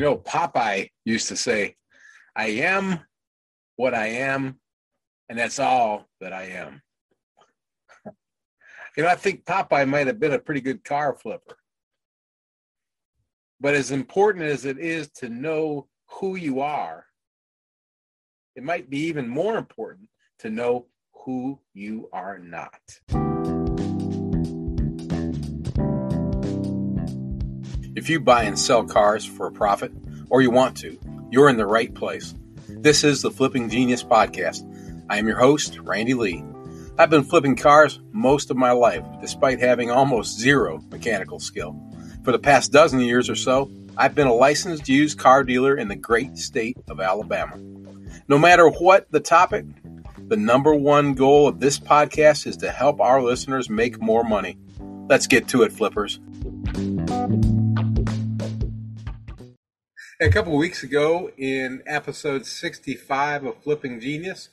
You know, Popeye used to say, I am what I am, and that's all that I am. You know, I think Popeye might have been a pretty good car flipper. But as important as it is to know who you are, it might be even more important to know who you are not. If you buy and sell cars for a profit, or you want to, you're in the right place. This is the Flipping Genius Podcast. I am your host, Randy Lee. I've been flipping cars most of my life, despite having almost zero mechanical skill. For the past dozen years or so, I've been a licensed used car dealer in the great state of Alabama. No matter what the topic, the number one goal of this podcast is to help our listeners make more money. Let's get to it, flippers. A couple weeks ago, in episode 65 of Flipping Genius,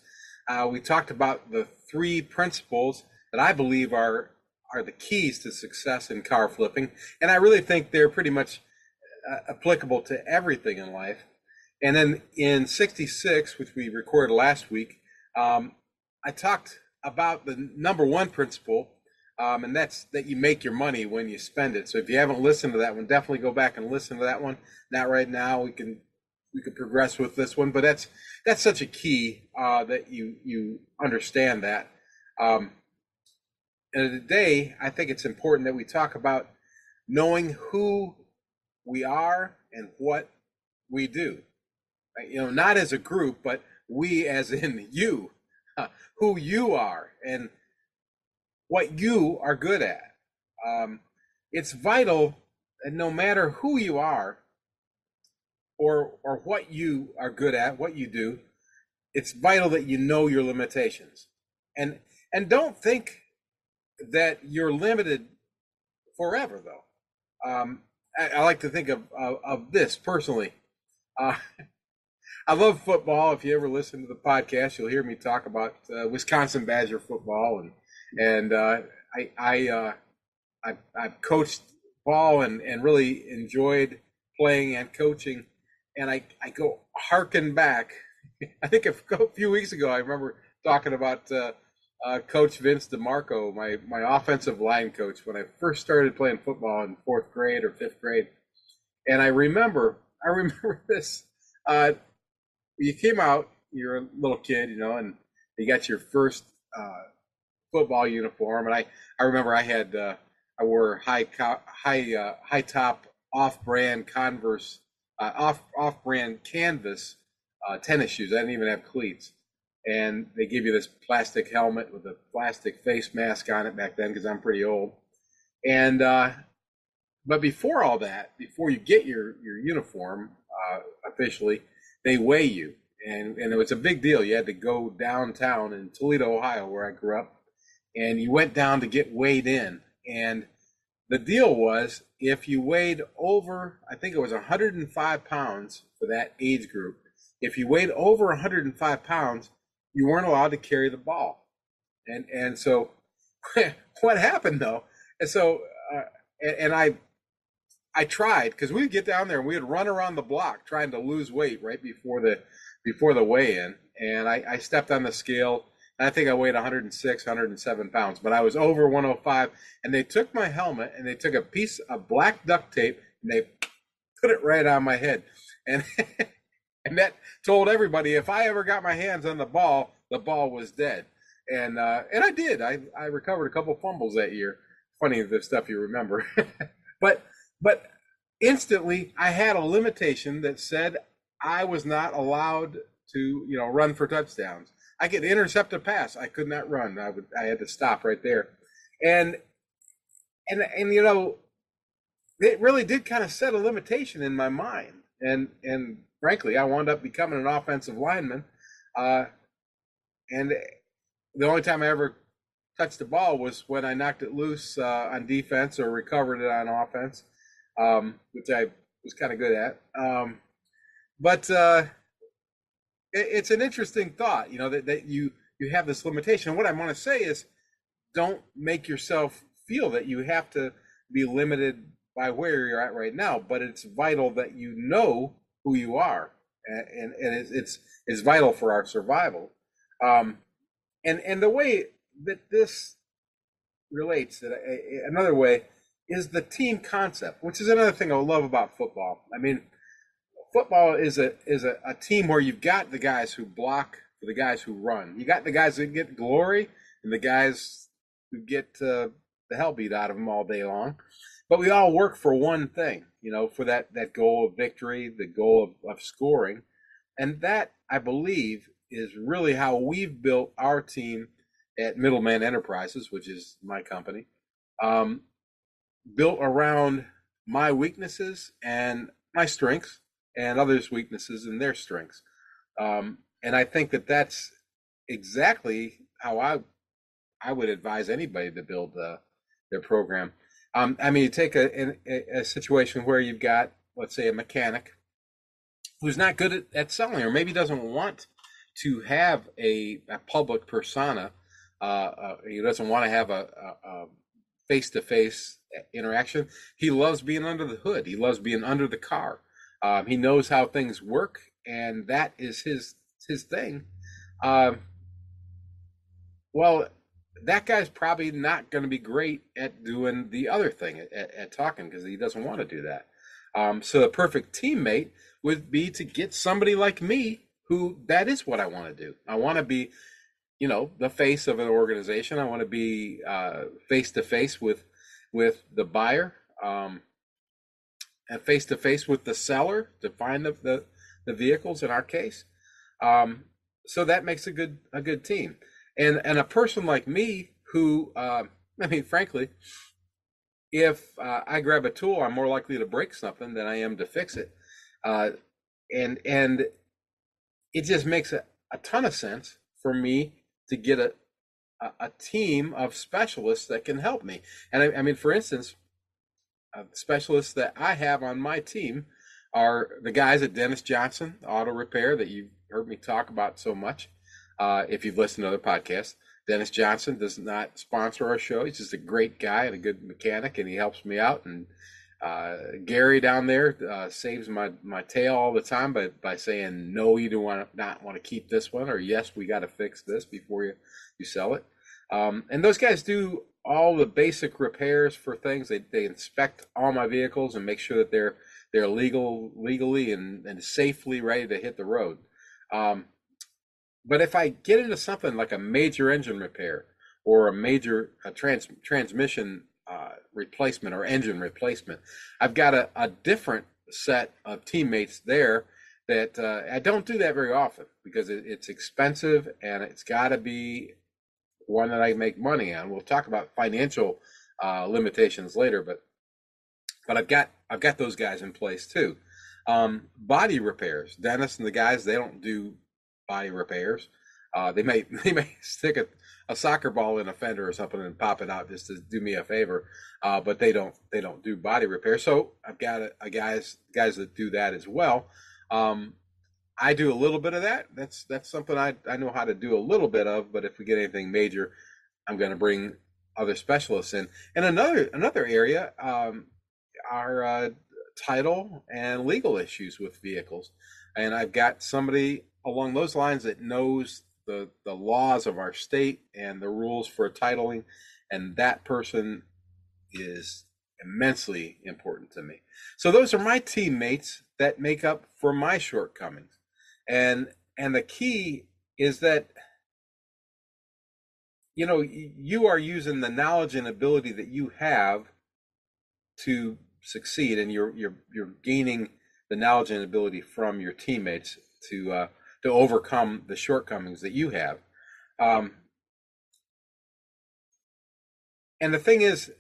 uh, we talked about the three principles that I believe are are the keys to success in car flipping, and I really think they're pretty much uh, applicable to everything in life. And then in 66, which we recorded last week, um, I talked about the number one principle, um, and that's that you make your money when you spend it. So if you haven't listened to that one, definitely go back and listen to that one. Not right now. We can we could progress with this one, but that's that's such a key uh, that you you understand that. Um, and today, I think it's important that we talk about knowing who we are and what we do. Right? You know, not as a group, but we as in you, who you are and what you are good at. Um, it's vital that no matter who you are or or what you are good at, what you do, it's vital that you know your limitations. And and don't think that you're limited forever though. Um, I, I, like to think of, of, of this personally. Uh, I love football. If you ever listen to the podcast, you'll hear me talk about uh, Wisconsin Badger football and and uh, I I, uh, I I've coached ball and and really enjoyed playing and coaching, and I I go harken back. I think a few weeks ago I remember talking about uh, uh, Coach Vince DeMarco, my my offensive line coach, when I first started playing football in fourth grade or fifth grade, and I remember I remember this. Uh, you came out, you're a little kid, you know, and you got your first uh, football uniform, and I I remember I had uh, I wore high high uh, high top off brand Converse uh, off off brand canvas uh, tennis shoes. I didn't even have cleats, and they give you this plastic helmet with a plastic face mask on it back then because I'm pretty old, and uh, but before all that, before you get your your uniform uh, officially, they weigh you. And, and it was a big deal. You had to go downtown in Toledo, Ohio, where I grew up, and you went down to get weighed in. And the deal was if you weighed over, I think it was 105 pounds for that age group, if you weighed over 105 pounds, you weren't allowed to carry the ball. And and so what happened though? And so uh, and, and I I tried because we'd get down there and we'd run around the block trying to lose weight right before the before the weigh-in. And I, I stepped on the scale I think I weighed 106, 107 pounds, but I was over 105. And they took my helmet and they took a piece of black duct tape and they put it right on my head. And and that told everybody if I ever got my hands on the ball, the ball was dead. And uh, and I did. I, I recovered a couple fumbles that year. Funny the stuff you remember. but but instantly I had a limitation that said I was not allowed to, you know, run for touchdowns. I could intercept a pass. I could not run. I would. I had to stop right there, and and and you know, it really did kind of set a limitation in my mind. And and frankly, I wound up becoming an offensive lineman. Uh, and the only time I ever touched the ball was when I knocked it loose uh, on defense or recovered it on offense, um, which I was kind of good at. Um, but uh, it's an interesting thought, you know, that, that you you have this limitation. what I want to say is, don't make yourself feel that you have to be limited by where you're at right now, but it's vital that you know who you are, and and, it's, it's it's vital for our survival. Um, and and the way that this relates, that another way is the team concept, which is another thing I love about football. I mean, football is a is a, a team where you've got the guys who block for the guys who run. You got the guys that get glory and the guys who get uh, the hell beat out of them all day long. But we all work for one thing, you know, for that that goal of victory, the goal of, of scoring, and that I believe is really how we've built our team at Middleman Enterprises, which is my company, um, built around my weaknesses and my strengths, and others' weaknesses and their strengths. Um, and I think that that's exactly how I I would advise anybody to build uh, their program. Um, I mean, you take a, a, a situation where you've got, let's say, a mechanic who's not good at, at selling, or maybe doesn't want to have a, a public persona. Uh, uh, he doesn't want to have a, a face-to-face interaction. He loves being under the hood. He loves being under the car. Um, he knows how things work, and that is his his thing. Um, well, that guy's probably not going to be great at doing the other thing at, at, talking because he doesn't want to do that. Um, so the perfect teammate would be to get somebody like me who that is what I want to do. I want to be, you know, the face of an organization. I want to be face to face with with the buyer. Um, face to face with the seller to find the, the, the vehicles in our case. Um, so that makes a good a good team. And and a person like me who uh, I mean, frankly, if uh, I grab a tool, I'm more likely to break something than I am to fix it. Uh, and and it just makes a, a ton of sense for me to get a, a, a team of specialists that can help me. And I, I mean, for instance, specialists that I have on my team are the guys at Dennis Johnson Auto Repair that you've heard me talk about so much. Uh, if you've listened to other podcasts, Dennis Johnson does not sponsor our show. He's just a great guy and a good mechanic, and he helps me out. And uh, Gary down there uh, saves my, my tail all the time by, by saying no, you do not want to keep this one, or yes, we got to fix this before you you sell it. Um, and those guys do all the basic repairs for things. They, they inspect all my vehicles and make sure that they're they're legal legally and, and safely ready to hit the road. Um, but if I get into something like a major engine repair or a major a trans, transmission uh, replacement or engine replacement, I've got a, a different set of teammates there that uh, I don't do that very often because it, it's expensive and it's got to be one that I make money on. We'll talk about financial uh, limitations later, but but I've got I've got those guys in place too. Um, body repairs, Dennis and the guys they don't do body repairs. Uh, they may they may stick a, a soccer ball in a fender or something and pop it out just to do me a favor, uh, but they don't they don't do body repair. So I've got a, a guys guys that do that as well. Um, I do a little bit of that. That's that's something I I know how to do a little bit of. But if we get anything major, I'm going to bring other specialists in. And another another area um, are uh, title and legal issues with vehicles. And I've got somebody along those lines that knows the the laws of our state and the rules for titling, and that person is immensely important to me. So those are my teammates that make up for my shortcomings and and the key is that you know you are using the knowledge and ability that you have to succeed and you're you're you're gaining the knowledge and ability from your teammates to uh, to overcome the shortcomings that you have. Um, and the thing is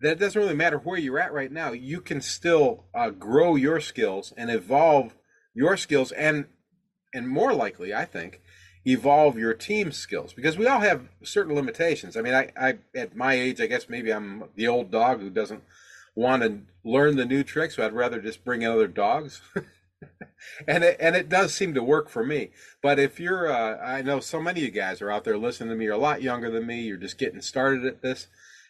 that it doesn't really matter where you're at right now. You can still uh, grow your skills and evolve your skills and and more likely, I think, evolve your team skills because we all have certain limitations. I mean, I, I at my age, I guess maybe I'm the old dog who doesn't want to learn the new tricks, so I'd rather just bring in other dogs. and it, and it does seem to work for me. But if you're, uh, I know so many of you guys are out there listening to me. You're a lot younger than me. You're just getting started at this,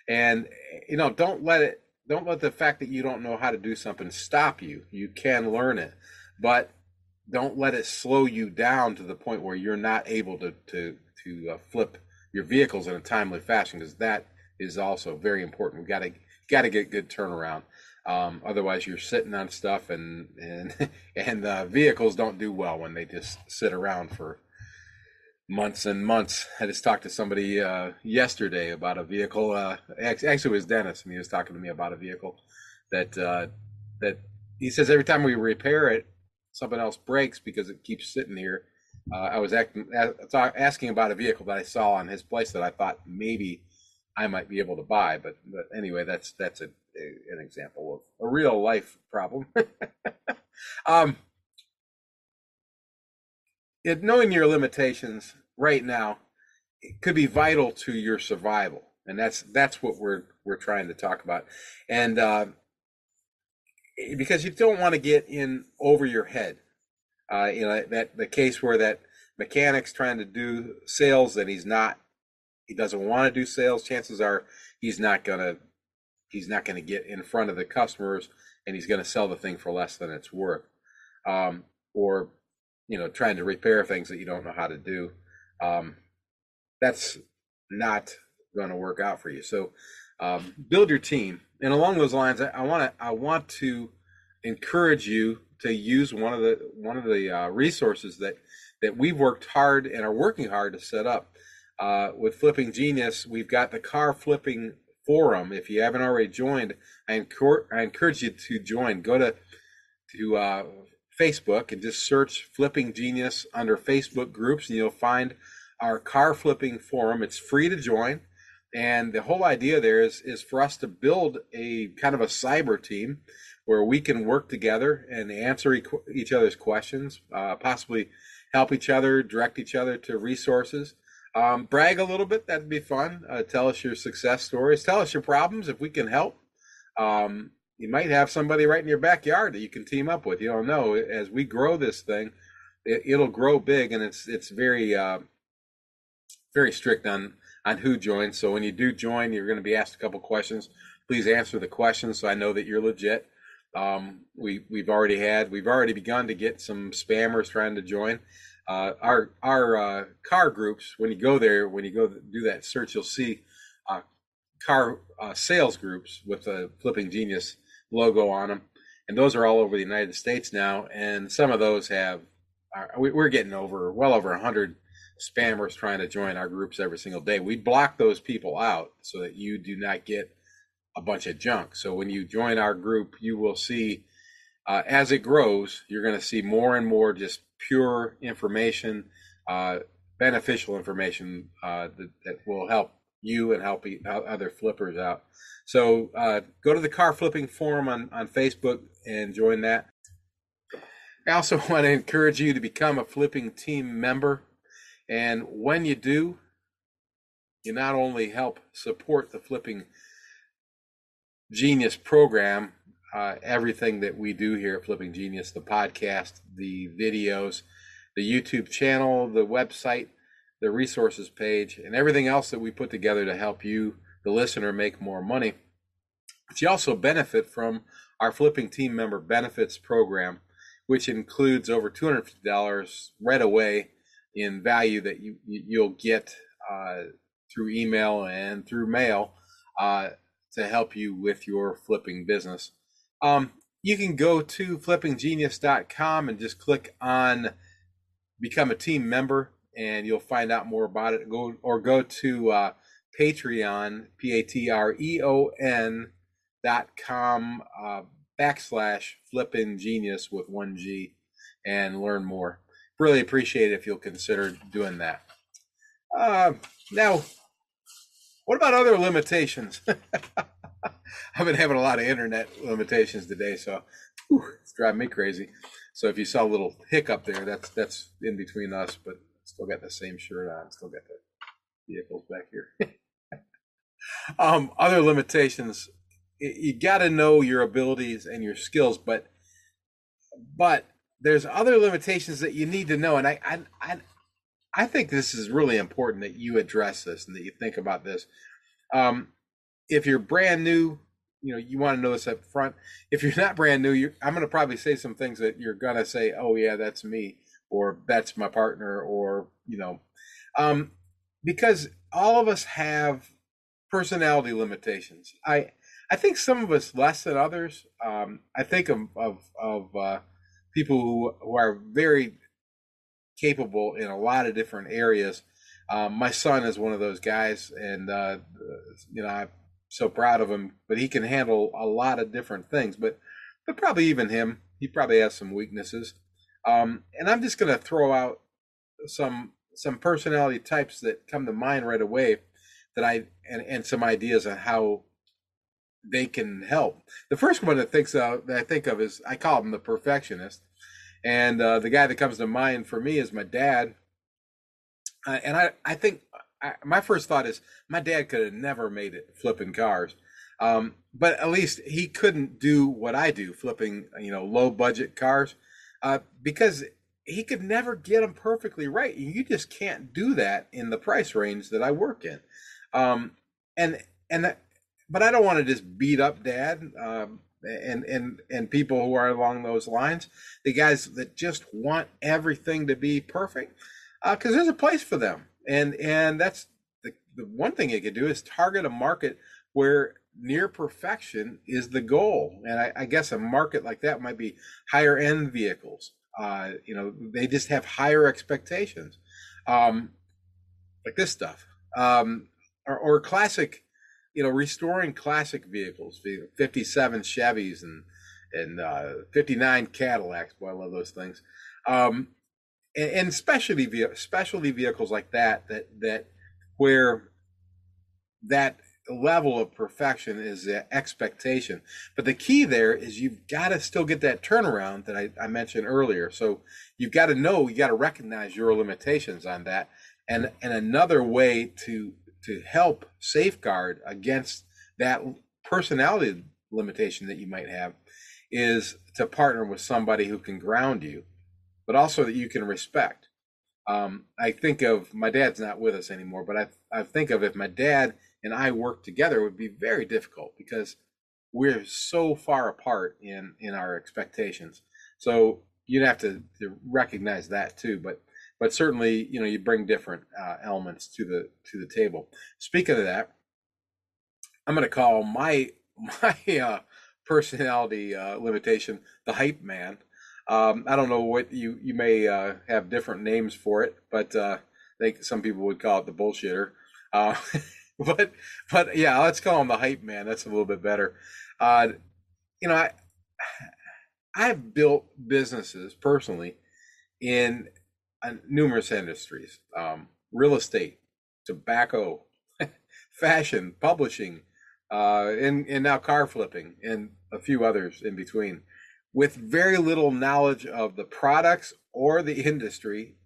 and you know, don't let it don't let the fact that you don't know how to do something stop you. You can learn it, but don't let it slow you down to the point where you're not able to to to uh, flip your vehicles in a timely fashion because that is also very important. We got to got to get good turnaround. Um, otherwise, you're sitting on stuff, and and and uh, vehicles don't do well when they just sit around for months and months. I just talked to somebody uh, yesterday about a vehicle. Uh, actually, it was Dennis, and he was talking to me about a vehicle that uh, that he says every time we repair it, something else breaks because it keeps sitting here. Uh, I was acting, asking about a vehicle that I saw on his place that I thought maybe I might be able to buy, but, but anyway, that's that's a, a, an example of a real life problem. um, it, knowing your limitations right now could be vital to your survival, and that's that's what we're we're trying to talk about, and uh, because you don't want to get in over your head. Uh, you know that the case where that mechanic's trying to do sales that he's not, he doesn't want to do sales. Chances are he's not gonna he's not gonna get in front of the customers, and he's gonna sell the thing for less than it's worth. Um, or you know trying to repair things that you don't know how to do um, that's not going to work out for you so um, build your team and along those lines i want to i want to encourage you to use one of the one of the uh, resources that that we've worked hard and are working hard to set up uh, with flipping genius we've got the car flipping forum if you haven't already joined i, encor- I encourage you to join go to to uh, Facebook and just search Flipping Genius under Facebook groups, and you'll find our car flipping forum. It's free to join. And the whole idea there is, is for us to build a kind of a cyber team where we can work together and answer each other's questions, uh, possibly help each other, direct each other to resources. Um, brag a little bit, that'd be fun. Uh, tell us your success stories, tell us your problems if we can help. Um, you might have somebody right in your backyard that you can team up with. You don't know. As we grow this thing, it, will grow big, and it's it's very uh, very strict on on who joins. So when you do join, you're going to be asked a couple questions. Please answer the questions so I know that you're legit. Um, we we've already had we've already begun to get some spammers trying to join. Uh, our our uh, car groups. When you go there, when you go do that search, you'll see uh, car uh, sales groups with the Flipping Genius logo on them, and those are all over the United States now. And some of those have we're getting over well over hundred spammers trying to join our groups every single day. We block those people out so that you do not get a bunch of junk. So when you join our group, you will see uh, as it grows, you're going to see more and more just pure information, uh, beneficial information uh, that, that, will help you and help other flippers out. So uh, go to the car flipping forum on, on Facebook and join that. I also want to encourage you to become a flipping team member. And when you do, you not only help support the Flipping Genius program, uh, everything that we do here at Flipping Genius, the podcast, the videos, the YouTube channel, the website, the resources page, and everything else that we put together to help you, the listener, make more money. But you also benefit from our Flipping Team Member Benefits Program, which includes over $250 right away in value that you, you'll get uh, through email and through mail uh, to help you with your flipping business. Um, you can go to flippinggenius.com and just click on become a team member and you'll find out more about it. Go or go to uh, Patreon, P A T R E O N dot com uh, backslash flipping genius with one G and learn more. Really appreciate it if you'll consider doing that. Uh, now, what about other limitations? I've been having a lot of internet limitations today, so whew, it's driving me crazy. So if you saw a little hiccup there, that's that's in between us, but Still got the same shirt on. Still got the vehicles back here. um, other limitations. You got to know your abilities and your skills, but but there's other limitations that you need to know, and I I I, I think this is really important that you address this and that you think about this. Um, if you're brand new you know you want to know this up front. If you're not brand new, I'm going to probably say some things that you're going to say, "Oh yeah, that's me," or "That's my partner," or you know, um, because all of us have personality limitations. I I think some of us less than others. Um, I think of of, of uh, people who, who are very capable in a lot of different areas. Um, my son is one of those guys, and uh, you know I'm so proud of him. But he can handle a lot of different things. But but probably even him, he probably has some weaknesses. Um, and I'm just going to throw out some some personality types that come to mind right away that I and, and some ideas on how they can help. The first one that thinks of, that I think of is I call him the perfectionist, and uh, the guy that comes to mind for me is my dad. Uh, and I I think I, my first thought is my dad could have never made it flipping cars, um, but at least he couldn't do what I do, flipping you know low budget cars, uh, because he could never get them perfectly right. You just can't do that in the price range that I work in. Um, and and that, but I don't want to just beat up dad um, and and and people who are along those lines. The guys that just want everything to be perfect, because uh, there's a place for them, and and that's the, the one thing you could do is target a market where near perfection is the goal. And I, I guess a market like that might be higher end vehicles. Uh, you know, they just have higher expectations, um, like this stuff. Um, or, or classic, you know, restoring classic vehicles, 57 Chevys and and uh, 59 Cadillacs. Boy, I love those things. Um, and, and specialty specialty vehicles like that that that where that level of perfection is the expectation. But the key there is you've got to still get that turnaround that I, I mentioned earlier. So you've got to know, you got to recognize your limitations on that. And and another way to to help safeguard against that personality limitation that you might have is to partner with somebody who can ground you, but also that you can respect. Um, I think of my dad's not with us anymore, but I I think of if my dad and I worked together, it would be very difficult because we're so far apart in in our expectations. So you'd have to, to recognize that too. But but certainly you know you bring different uh, elements to the to the table. Speaking of that i'm going to call my my uh, personality uh, limitation the hype man. Um, i don't know what you you may uh, have different names for it but uh, i think some people would call it the bullshitter. Uh, but but yeah let's call him the hype man. That's a little bit better. You know i i've built businesses personally in numerous industries um, real estate, tobacco, fashion, publishing, uh, and, and now car flipping, and a few others in between. With very little knowledge of the products or the industry,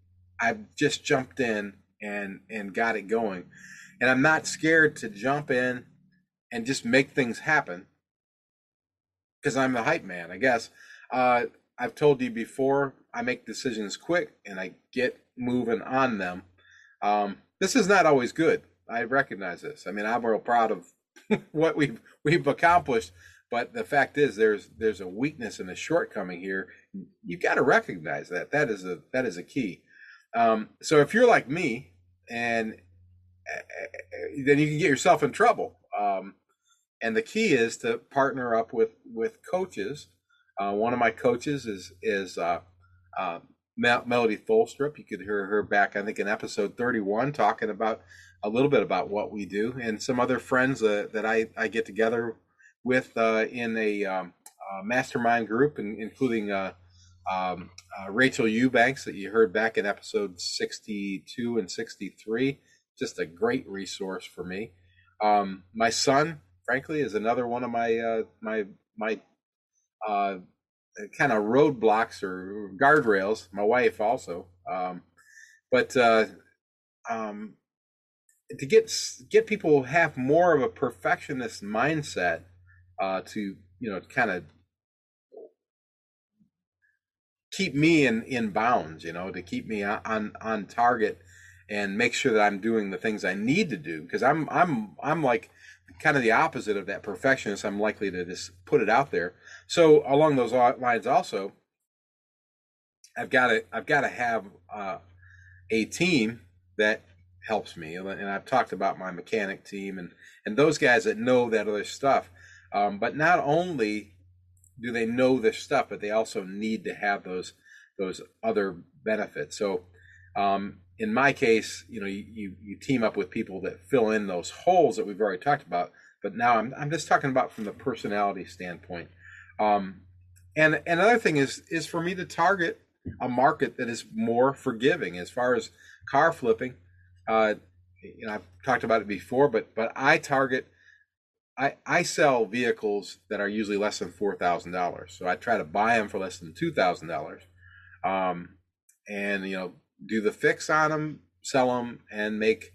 I've just jumped in and and got it going. And I'm not scared to jump in and just make things happen because I'm the hype man, I guess. Uh, I've told you before, I make decisions quick and I get moving on them. Um, this is not always good. I recognize this. I mean, I'm real proud of what we've we've accomplished, but the fact is, there's there's a weakness and a shortcoming here. You've got to recognize that. That is a that is a key. Um, so if you're like me, and uh, then you can get yourself in trouble. Um, and the key is to partner up with with coaches. Uh, one of my coaches is is uh, uh, Melody Tholstrup. You could hear her back, I think, in episode 31, talking about a little bit about what we do, and some other friends uh, that I, I get together with uh, in a um, uh, mastermind group, including uh, um, uh, Rachel Eubanks, that you heard back in episode 62 and 63. Just a great resource for me. Um, my son, frankly, is another one of my uh, my my kind of roadblocks or guardrails. My wife also, um, but uh, um, to get get people have more of a perfectionist mindset uh, to you know kind of keep me in in bounds. You know, to keep me on on target and make sure that I'm doing the things I need to do because I'm I'm I'm like kind of the opposite of that perfectionist. I'm likely to just put it out there. So along those lines, also, I've got to I've got to have uh, a team that helps me, and I've talked about my mechanic team and and those guys that know that other stuff. Um, but not only do they know this stuff, but they also need to have those those other benefits. So um, in my case, you know, you, you, you team up with people that fill in those holes that we've already talked about. But now I'm I'm just talking about from the personality standpoint. Um, and, another thing is is for me to target a market that is more forgiving as far as car flipping. Uh, you know, I've talked about it before, but but I target. I, I sell vehicles that are usually less than four thousand dollars, so I try to buy them for less than two thousand dollars, um, and you know do the fix on them, sell them, and make.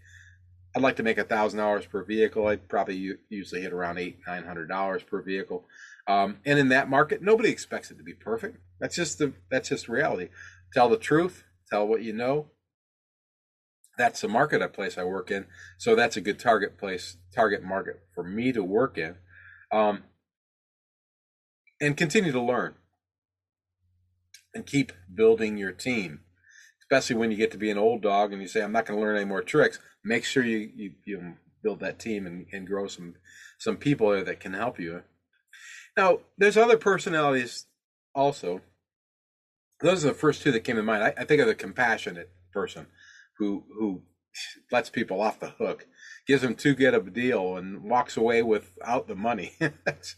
I'd like to make a thousand dollars per vehicle. I'd probably usually hit around eight nine hundred dollars per vehicle. Um, and in that market, nobody expects it to be perfect. That's just the that's just reality. Tell the truth. Tell what you know. That's the market place I work in. So that's a good target place, target market for me to work in, um, and continue to learn and keep building your team. Especially when you get to be an old dog and you say, "I'm not going to learn any more tricks." Make sure you you, you build that team and, and grow some some people there that can help you. Now, there's other personalities also. Those are the first two that came to mind. I, I think of the compassionate person who who lets people off the hook, gives them too good of a deal, and walks away without the money. that's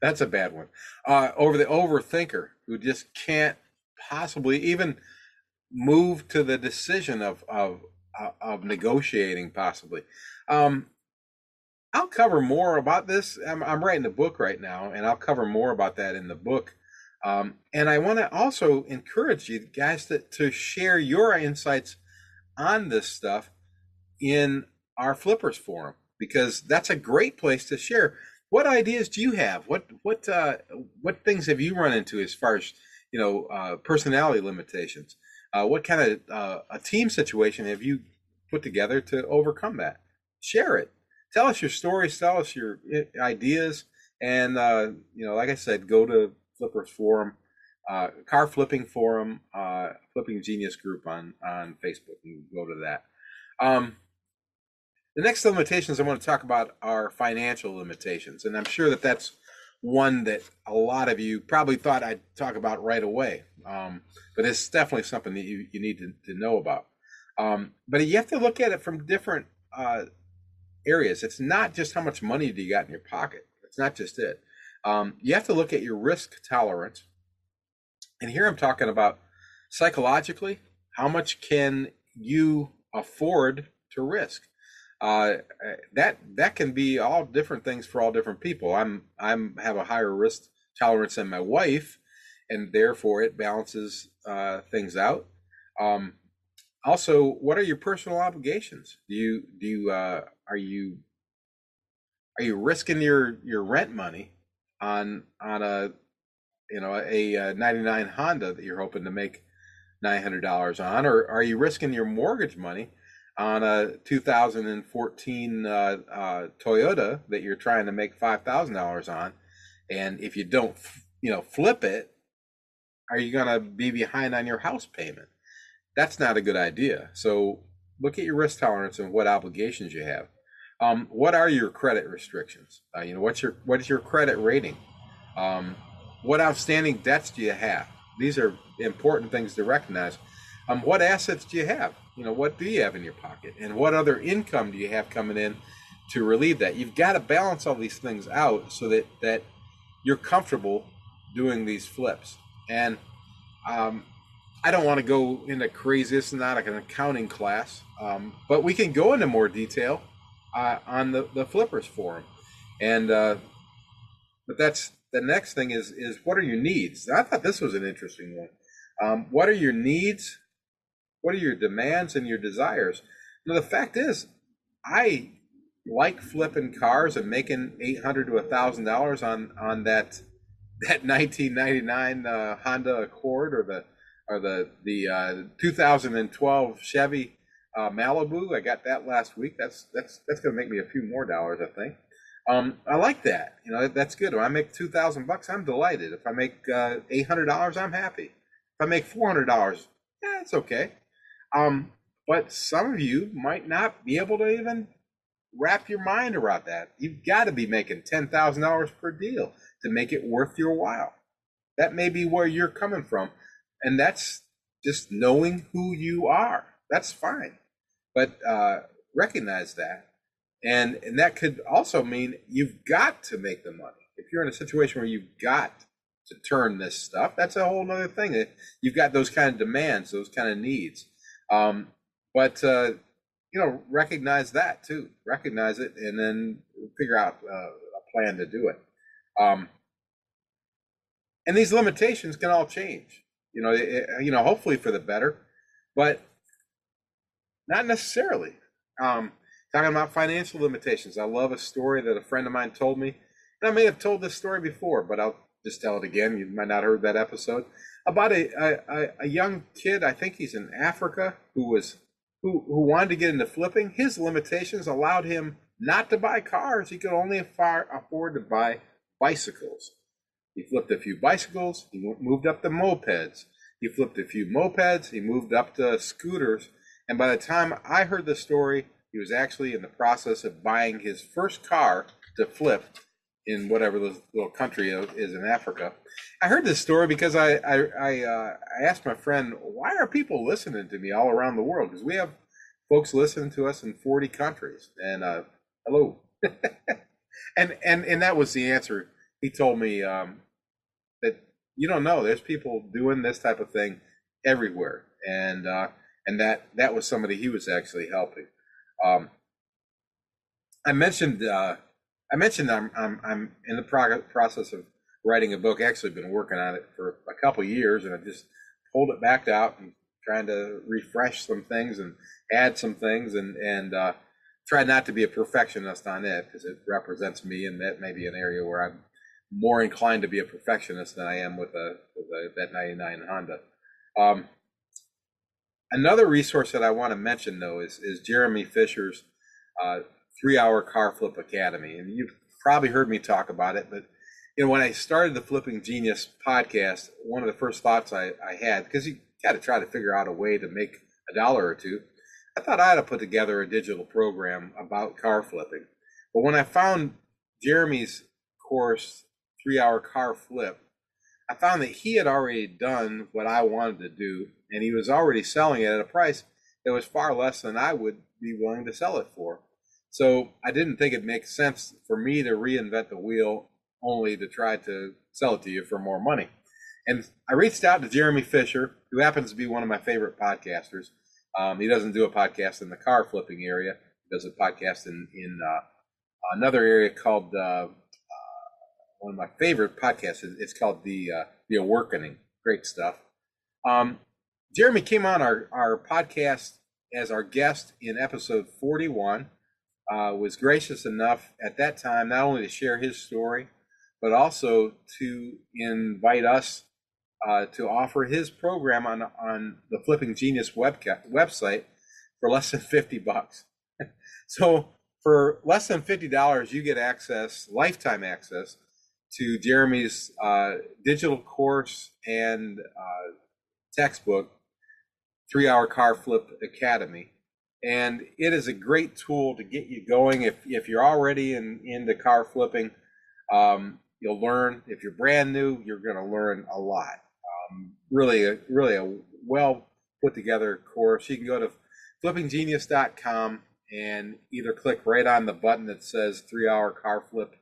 that's a bad one. Uh, over the overthinker who just can't possibly even move to the decision of of of negotiating possibly. Um, I'll cover more about this. I'm, I'm, writing a book right now, and I'll cover more about that in the book. Um, and I want to also encourage you guys to, to share your insights on this stuff in our Flippers forum because that's a great place to share. What ideas do you have? What what uh, what things have you run into as far as you know uh, personality limitations? Uh, what kind of uh, a team situation have you put together to overcome that? Share it tell us your stories, tell us your ideas, and uh, you know, like I said, go to Flippers Forum, uh, Car Flipping Forum, uh, Flipping Genius Group on on Facebook, and go to that. Um, the next limitations I want to talk about are financial limitations, and I'm sure that that's one that a lot of you probably thought I'd talk about right away. Um, but it's definitely something that you, you need to, to know about. Um, but you have to look at it from different uh, areas. It's not just how much money do you got in your pocket. It's not just it. Um, you have to look at your risk tolerance. And here I'm talking about psychologically, how much can you afford to risk? Uh, that that can be all different things for all different people. I'm I'm have a higher risk tolerance than my wife, and therefore it balances uh, things out. Um, also, what are your personal obligations? Do you do you uh, are you are you risking your your rent money on on a you know a, a 99 Honda that you're hoping to make $900 on, or are you risking your mortgage money on a 2014 uh, uh, Toyota that you're trying to make $5,000 on? And if you don't, you know, flip it, are you going to be behind on your house payment? that's not a good idea. So look at your risk tolerance and what obligations you have. Um, what are your credit restrictions? Uh, you know, what's your what is your credit rating? Um, what outstanding debts do you have? These are important things to recognize. Um, what assets do you have? You know, what do you have in your pocket, and what other income do you have coming in to relieve that? You've got to balance all these things out so that that you're comfortable doing these flips. And um, I don't want to go into crazy. This is not like an accounting class, um, but we can go into more detail uh, on the, the flippers forum. And uh, but that's the next thing is is what are your needs? I thought this was an interesting one. Um, what are your needs? What are your demands and your desires? Now the fact is, I like flipping cars and making eight hundred to a thousand dollars on on that that nineteen ninety nine uh, Honda Accord or the or the the uh, 2012 Chevy uh, Malibu. I got that last week. That's that's that's going to make me a few more dollars, I think. Um, I like that. You know, that's good. When I make two thousand bucks, I'm delighted. If I make uh, eight hundred dollars, I'm happy. If I make four hundred dollars, yeah, it's okay. Um, but some of you might not be able to even wrap your mind around that. You've got to be making ten thousand dollars per deal to make it worth your while. That may be where you're coming from, and that's just knowing who you are. That's fine, but uh, recognize that and and that could also mean you've got to make the money. If you're in a situation where you've got to turn this stuff, that's a whole other thing. You've got those kind of demands, those kind of needs. Um, but uh, you know, recognize that too. Recognize it, and then figure out uh, a plan to do it. Um, and these limitations can all change. You know, it, you know, hopefully for the better, but not necessarily. Um, talking about financial limitations. I love a story that a friend of mine told me. And I may have told this story before, but I'll just tell it again. You might not have heard that episode about a, a, a young kid. I think he's in Africa who was who who wanted to get into flipping. His limitations allowed him not to buy cars. He could only afford to buy bicycles. He flipped a few bicycles. He moved up to mopeds. He flipped a few mopeds. He moved up to scooters. And by the time I heard the story, he was actually in the process of buying his first car to flip in whatever the little country is in Africa. I heard this story because I I I, uh, I asked my friend why are people listening to me all around the world? Because we have folks listening to us in 40 countries. And uh, hello. And and and that was the answer. He told me um, that you don't know there's people doing this type of thing everywhere. And uh, and that that was somebody he was actually helping um, I mentioned uh, I mentioned I'm, I'm I'm in the prog- process of writing a book. Actually, been working on it for a couple years, and I just pulled it back out and trying to refresh some things and add some things, and and uh, try not to be a perfectionist on it because it represents me, and that may be an area where I'm more inclined to be a perfectionist than I am with a with a that 99 Honda. Um, Another resource that I want to mention though is is Jeremy Fisher's uh, three hour car flip academy, and you've probably heard me talk about it. But you know, when I started the Flipping Genius podcast, one of the first thoughts I, I had because you got to try to figure out a way to make a dollar or two. I thought I had to put together a digital program about car flipping. But when I found Jeremy's course, three hour car flip, I found that he had already done what I wanted to do, and he was already selling it at a price that was far less than I would be willing to sell it for. So I didn't think it makes sense for me to reinvent the wheel only to try to sell it to you for more money. And I reached out to Jeremy Fisher, who happens to be one of my favorite podcasters. Um, he doesn't do a podcast in the car flipping area. He does a podcast in in uh, another area called uh, one of my favorite podcasts. It's called the uh, the Awakening. Great stuff. Um, Jeremy came on our our podcast as our guest in episode 41. Uh, was gracious enough at that time not only to share his story, but also to invite us uh, to offer his program on on the Flipping Genius webca- website for less than 50 bucks. so for less than $50, you get access, lifetime access to Jeremy's uh, digital course and uh, textbook, Three Hour Car Flip Academy. And it is a great tool to get you going. If, if you're already in, into car flipping, um, you'll learn. If you're brand new, you're going to learn a lot. Um, really, a, really a well put together course. You can go to flippinggenius.com and either click right on the button that says three hour car flip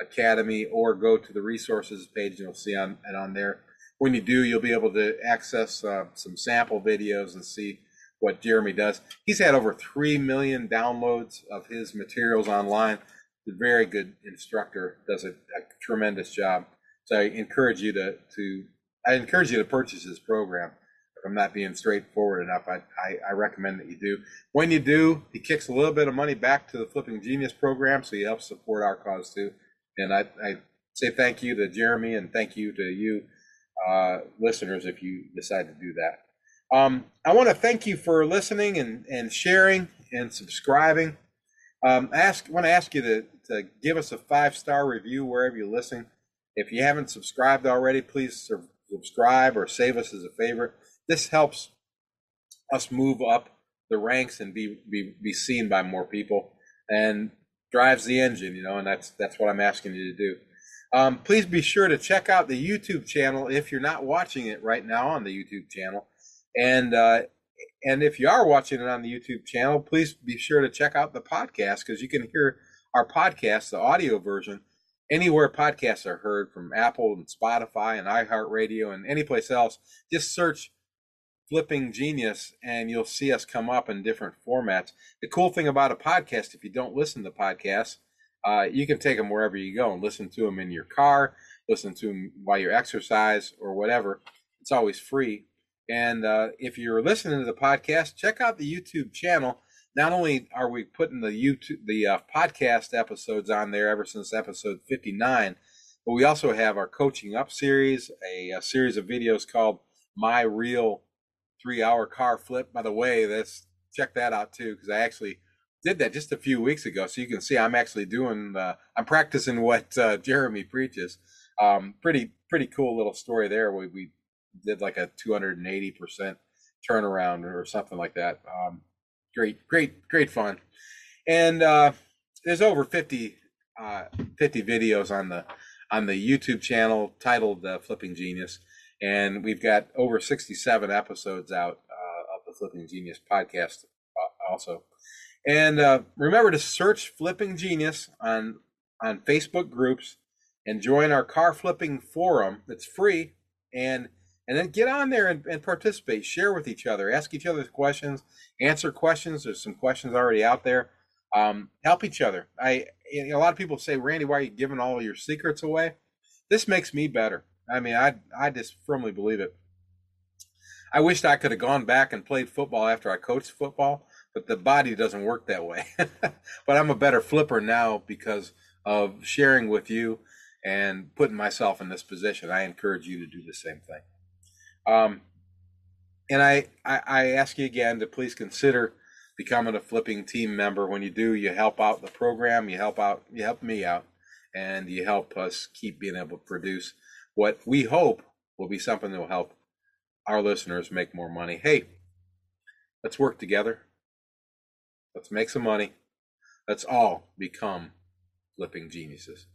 Academy or go to the resources page and you'll see on and on there. When you do, you'll be able to access uh, some sample videos and see what Jeremy does. He's had over 3 million downloads of his materials online. He's a very good instructor, does a, a tremendous job. So I encourage you to, to I encourage you to purchase his program. If I'm not being straightforward enough, I, I, I, recommend that you do. When you do, he kicks a little bit of money back to the Flipping Genius program, so he helps support our cause too. And I, I say thank you to Jeremy and thank you to you, uh, listeners, if you decide to do that. Um, I want to thank you for listening and, and sharing and subscribing. Um, ask want to ask you to, to give us a five star review wherever you listen. If you haven't subscribed already, please subscribe or save us as a favorite. This helps us move up the ranks and be be, be seen by more people and drives the engine, you know, and that's that's what I'm asking you to do. Um, please be sure to check out the YouTube channel if you're not watching it right now on the YouTube channel, and uh, and if you are watching it on the YouTube channel, please be sure to check out the podcast because you can hear our podcast, the audio version, anywhere podcasts are heard from Apple and Spotify and iHeartRadio and any place else. Just search Flipping Genius and you'll see us come up in different formats. The cool thing about a podcast, if you don't listen to podcasts, uh, you can take them wherever you go and listen to them in your car, listen to them while you exercise or whatever. It's always free. And uh, if you're listening to the podcast, check out the YouTube channel. Not only are we putting the YouTube the uh, podcast episodes on there ever since episode 59, but we also have our coaching up series, a, a series of videos called My Real Three Hour Car Flip. By the way, that's check that out too because I actually did that just a few weeks ago. So you can see I'm actually doing, uh, I'm practicing what uh, Jeremy preaches. Um, pretty, pretty cool little story there. We, we did like a 280% turnaround or something like that. Um, great, great, great fun. And uh, there's over 50, uh, 50 videos on the, on the YouTube channel titled uh, Flipping Genius. And we've got over 67 episodes out uh, of the Flipping Genius podcast also. And uh, remember to search Flipping Genius on on Facebook groups and join our car flipping forum. It's free, and and then get on there and, and participate. Share with each other. Ask each other questions. Answer questions. There's some questions already out there. Um, help each other. I a lot of people say, Randy, why are you giving all your secrets away? This makes me better. I mean, I I just firmly believe it. I wished I could have gone back and played football after I coached football but the body doesn't work that way. but I'm a better flipper now because of sharing with you and putting myself in this position. I encourage you to do the same thing. Um, and I, I, I ask you again to please consider becoming a flipping team member. When you do, you help out the program, you help out, you help me out, and you help us keep being able to produce what we hope will be something that will help our listeners make more money. Hey, let's work together. Let's make some money. Let's all become flipping geniuses.